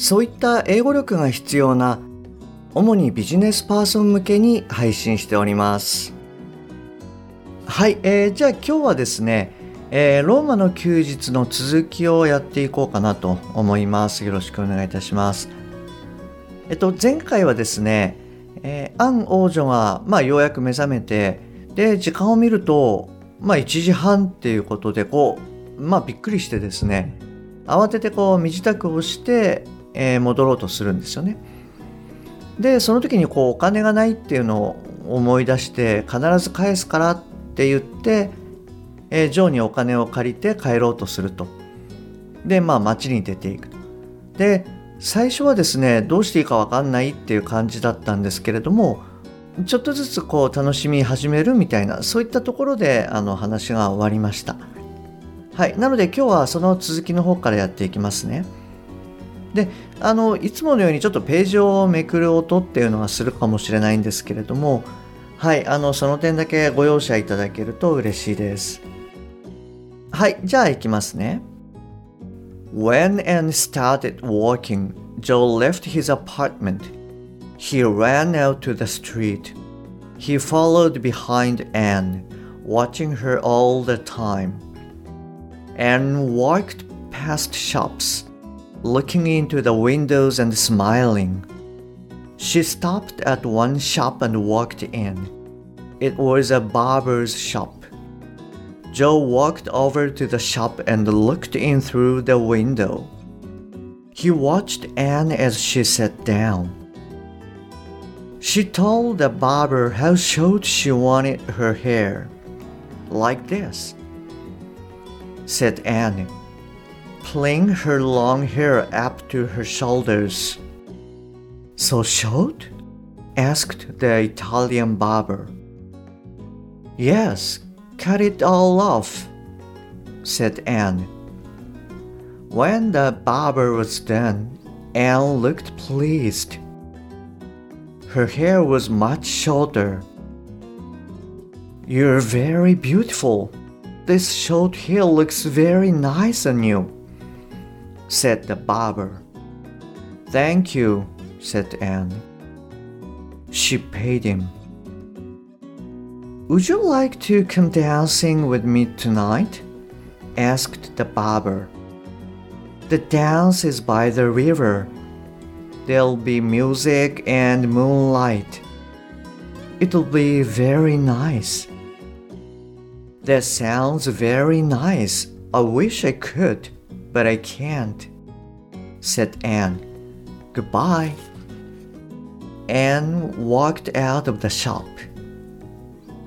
そういった英語力が必要な主にビジネスパーソン向けに配信しております。はい、えー、じゃあ今日はですね、えー、ローマの休日の続きをやっていこうかなと思います。よろしくお願いいたします。えっと前回はですね、えー、アン王女が、まあ、ようやく目覚めてで時間を見るとまあ1時半っていうことでこうまあびっくりしてですね慌ててこう身支度をして、え、戻ろうとするんですよね。でその時にこうお金がないっていうのを思い出して必ず返すからって言って、えー、ジョーにお金を借りて帰ろうとすると。でまあ街に出ていくと。で最初はですねどうしていいか分かんないっていう感じだったんですけれどもちょっとずつこう楽しみ始めるみたいなそういったところであの話が終わりましたはいなので今日はその続きの方からやっていきますねであのいつものようにちょっとページをめくる音っていうのはするかもしれないんですけれどもはいあのその点だけご容赦いただけると嬉しいですはいじゃあいきますね When Anne started walking, Joe left his apartment He ran out to the street. He followed behind Anne, watching her all the time. Anne walked past shops, looking into the windows and smiling. She stopped at one shop and walked in. It was a barber's shop. Joe walked over to the shop and looked in through the window. He watched Anne as she sat down. She told the barber how short she wanted her hair. Like this, said Anne, pulling her long hair up to her shoulders. So short? asked the Italian barber. Yes, cut it all off, said Anne. When the barber was done, Anne looked pleased. Her hair was much shorter. You're very beautiful. This short hair looks very nice on you, said the barber. Thank you, said Anne. She paid him. Would you like to come dancing with me tonight? asked the barber. The dance is by the river There'll be music and moonlight. It'll be very nice. That sounds very nice. I wish I could, but I can't, said Anne. Goodbye. Anne walked out of the shop.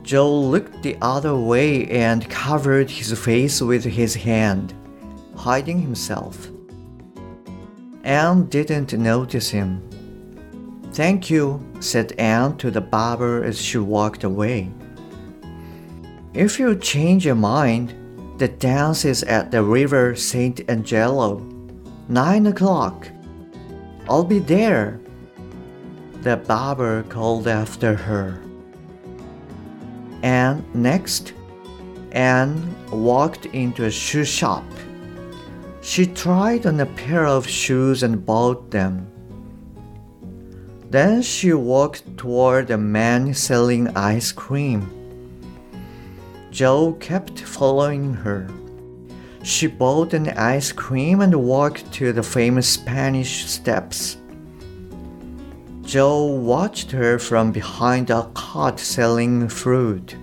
Joe looked the other way and covered his face with his hand, hiding himself. Anne didn't notice him. Thank you, said Anne to the barber as she walked away. If you change your mind, the dance is at the river St. Angelo. Nine o'clock. I'll be there. The barber called after her. And next, Anne walked into a shoe shop. She tried on a pair of shoes and bought them. Then she walked toward a man selling ice cream. Joe kept following her. She bought an ice cream and walked to the famous Spanish steps. Joe watched her from behind a cart selling fruit.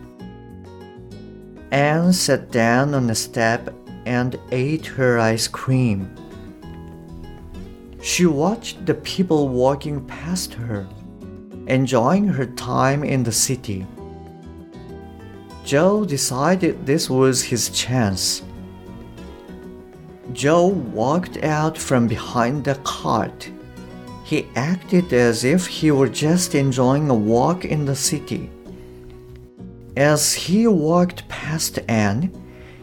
Anne sat down on a step and ate her ice cream. She watched the people walking past her, enjoying her time in the city. Joe decided this was his chance. Joe walked out from behind the cart. He acted as if he were just enjoying a walk in the city. As he walked past Anne,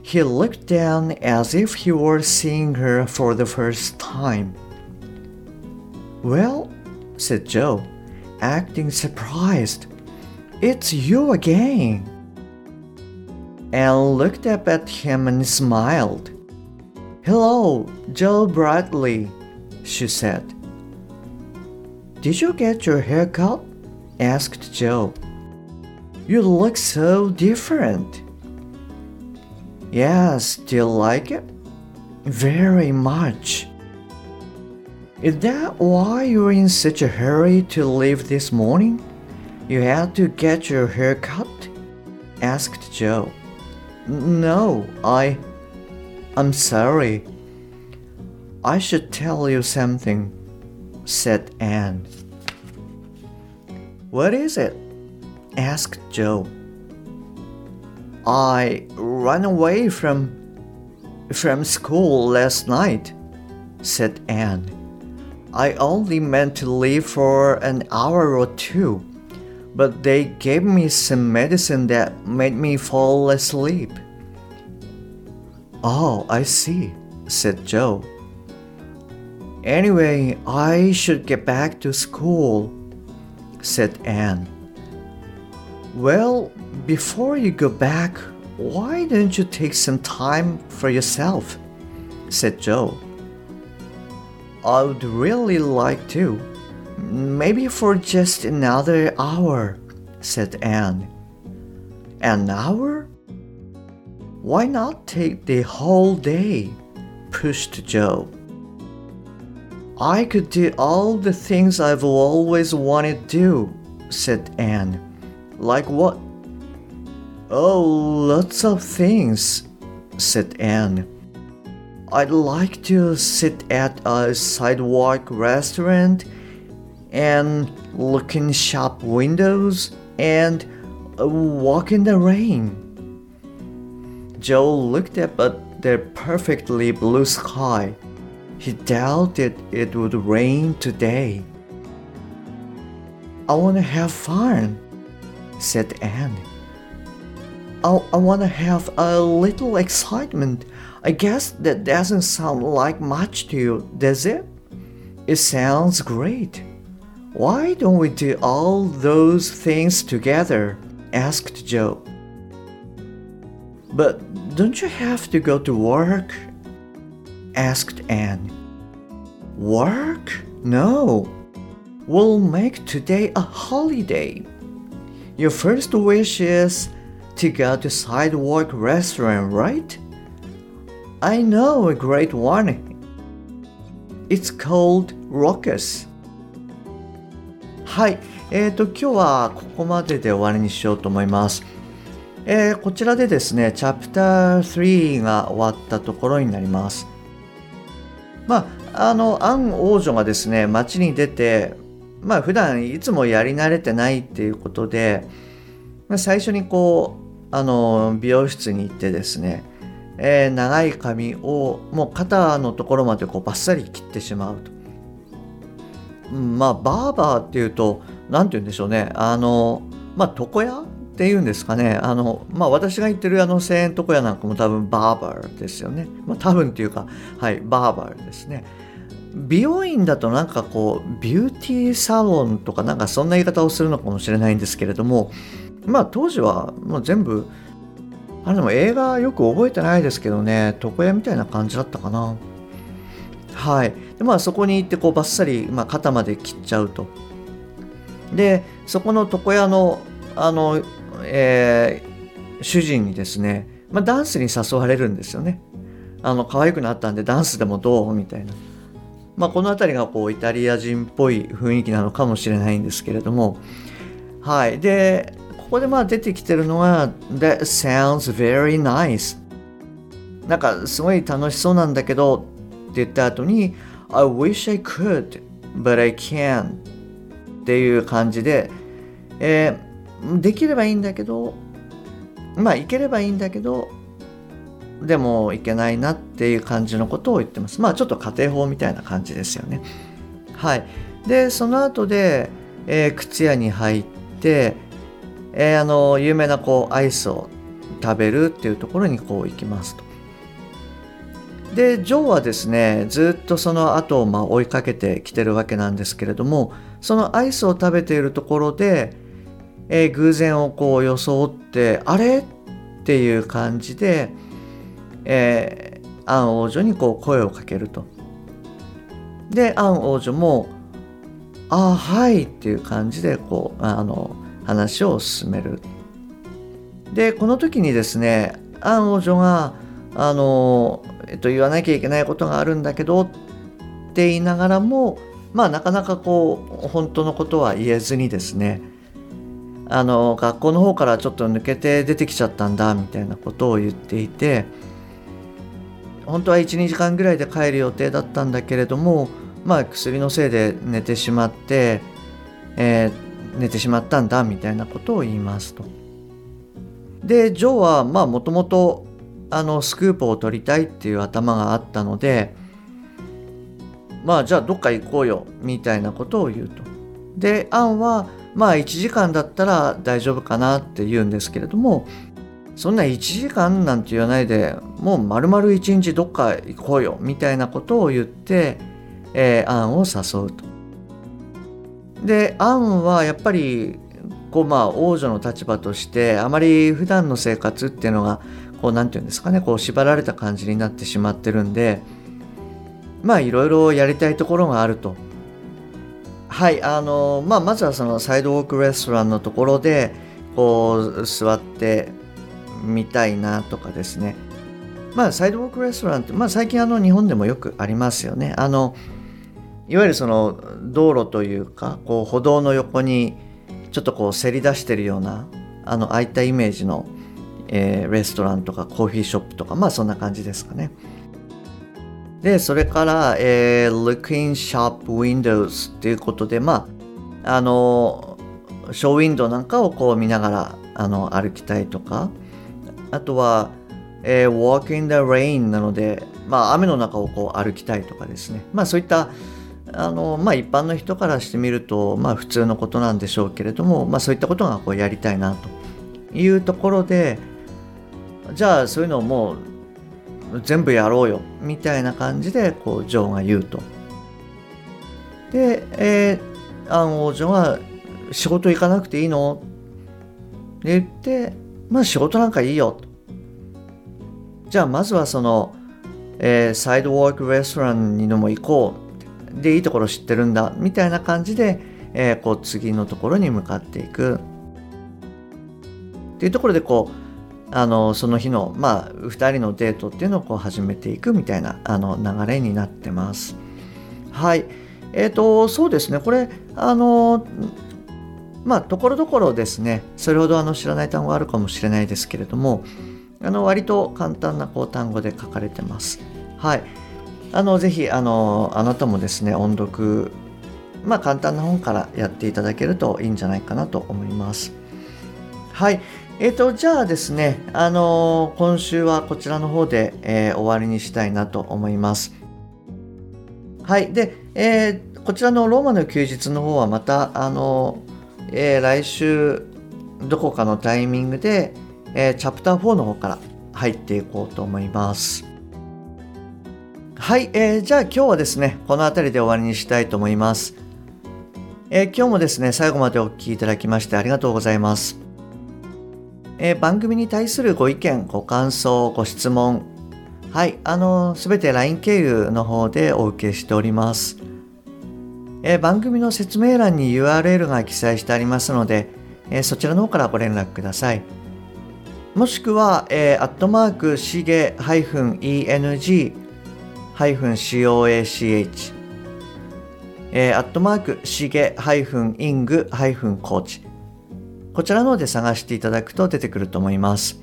he looked down as if he were seeing her for the first time. Well, said Joe, acting surprised, it's you again. Anne looked up at him and smiled. Hello, Joe Bradley, she said. Did you get your hair cut? asked Joe. You look so different. Yes, do you like it? Very much. Is that why you're in such a hurry to leave this morning? You had to get your hair cut? asked Joe. No, I. I'm sorry. I should tell you something, said Anne. What is it? asked Joe. I ran away from from school last night, said Anne. I only meant to leave for an hour or two, but they gave me some medicine that made me fall asleep. Oh, I see, said Joe. Anyway, I should get back to school, said Anne. Well, before you go back, why don't you take some time for yourself? said Joe. I would really like to. Maybe for just another hour, said Anne. An hour? Why not take the whole day? pushed Joe. I could do all the things I've always wanted to do, said Anne. Like what? Oh, lots of things, said Anne. I'd like to sit at a sidewalk restaurant and look in shop windows and uh, walk in the rain. Joe looked up at the perfectly blue sky. He doubted it would rain today. I want to have fun, said Anne. I, I want to have a little excitement. I guess that doesn't sound like much to you, does it? It sounds great. Why don't we do all those things together? asked Joe. But don't you have to go to work? asked Anne. Work? No. We'll make today a holiday. Your first wish is to go to sidewalk restaurant, right? I know a great one. It's called Rockus. はい、えーと、今日はここまでで終わりにしようと思います。えー、こちらでですね、チャプター3が終わったところになります。まあ、あの、アン王女がですね、街に出て、まあ、普段いつもやり慣れてないっていうことで、ま、最初にこう、あの、美容室に行ってですね、えー、長い髪をもう肩のところまでこうバッサリ切ってしまうと。まあ、バーバーっていうと、何て言うんでしょうね。あの、まあ、床屋っていうんですかね。あの、まあ、私が言ってるあの1000円床屋なんかも多分バーバーですよね。まあ、多分っていうか、はい、バーバーですね。美容院だとなんかこう、ビューティーサロンとかなんかそんな言い方をするのかもしれないんですけれども、まあ、当時はもう全部、あれでも映画よく覚えてないですけどね、床屋みたいな感じだったかな。はい。でまあそこに行ってこうバッサリ、まあ、肩まで切っちゃうと。でそこの床屋のあの、えー、主人にですね、まあ、ダンスに誘われるんですよね。あの可愛くなったんでダンスでもどうみたいな。まあ、この辺りがこうイタリア人っぽい雰囲気なのかもしれないんですけれども。はい。で、ここでまあ出てきてるのが That sounds very nice なんかすごい楽しそうなんだけどって言った後に I wish I could, but I can っていう感じで、えー、できればいいんだけど、まあ、いければいいんだけど、でもいけないなっていう感じのことを言ってます。まあちょっと家庭法みたいな感じですよね。はい。で、その後で、えー、靴屋に入って、えー、あの、有名なこう、アイスを食べるっていうところにこう行きますと。で、ジョーはですね、ずっとその後をまあ追いかけてきてるわけなんですけれども、そのアイスを食べているところで、えー、偶然をこう装って、あれ？っていう感じで、えー、アン王女にこう声をかけると。で、アン王女も、ああ、はいっていう感じで、こう、あの、話を進める。で、この時にですね、アン王女が、あの、えっと、言わなきゃいけないことがあるんだけどって言いながらも、まあ、なかなかこう、本当のことは言えずにですね、あの、学校の方からちょっと抜けて出てきちゃったんだ、みたいなことを言っていて、本当は12時間ぐらいで帰る予定だったんだけれども、まあ、薬のせいで寝てしまって、えー、寝てしまったんだみたいなことを言いますと。でジョーはまあもともとあのスクープを取りたいっていう頭があったのでまあじゃあどっか行こうよみたいなことを言うと。でアンはまあ1時間だったら大丈夫かなって言うんですけれどもそんな1時間なんて言わないでもう丸々1日どっか行こうよみたいなことを言って、えー、アンを誘うと。でアンはやっぱりこうまあ王女の立場としてあまり普段の生活っていうのがこう何て言うんですかねこう縛られた感じになってしまってるんでまあいろいろやりたいところがあると。はいあのまあまずはそのサイドウォークレストランのところでこう座ってみたいなとかですねまあサイドウォークレストランって、まあ、最近あの日本でもよくありますよねあのいわゆるその道路というかこう歩道の横にちょっとこうせり出してるようなあのああいたイメージの、えー、レストランとかコーヒーショップとかまあそんな感じですかねでそれから、えー、Looking Shop Windows っていうことでまああのショーウィンドウなんかをこう見ながらあの歩きたいとかあとは、えー、walk in the rain なので、まあ、雨の中をこう歩きたいとかですね。まあ、そういった、あの、まあ、一般の人からしてみると、まあ、普通のことなんでしょうけれども、まあ、そういったことがこうやりたいなというところで、じゃあ、そういうのをもう全部やろうよ、みたいな感じで、こう、ジョーが言うと。で、えー、アン王女が、仕事行かなくていいの？って言って、まあ仕事なんかいいよ。じゃあまずはその、えー、サイドウォークレストランにでも行こう。で、いいところ知ってるんだ。みたいな感じで、えー、こう次のところに向かっていく。っていうところでこう、あの、その日の、まあ、2人のデートっていうのをこう始めていくみたいなあの流れになってます。はい。えっ、ー、と、そうですね。これ、あの、まあところどころですねそれほどあの知らない単語あるかもしれないですけれどもあの割と簡単なこう単語で書かれてます。はい。あのぜひあのあなたもですね音読まあ簡単な本からやっていただけるといいんじゃないかなと思います。はい。えっ、ー、と、じゃあですね、あのー、今週はこちらの方で、えー、終わりにしたいなと思います。はい。で、えこちらのローマの休日の方はまた、あのえ、来週どこかのタイミングで、え、チャプター4の方から入っていこうと思います。はい、えー、じゃあ今日はですね、この辺りで終わりにしたいと思います。え、今日もですね、最後までお聴きいただきましてありがとうございます。えー、番組に対するご意見、ご感想、ご質問、はい、あの、すべて LINE 経由の方でお受けしております。えー、番組の説明欄に URL が記載してありますので、えー、そちらの方からご連絡ください。もしくは、えー、アットマークしげ -eng-coach えー、アットマークしげ -ing-coach こちらの方で探していただくと出てくると思います。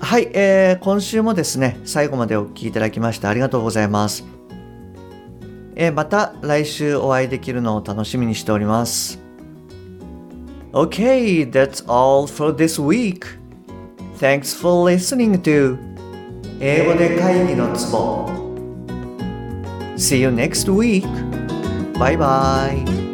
はい、えー、今週もですね、最後までお聴きいただきましてありがとうございます。えまた来週お会いできるのを楽しみにしております。Okay, that's all for this week. Thanks for listening to 英語で会議のツボ See you next week. Bye bye.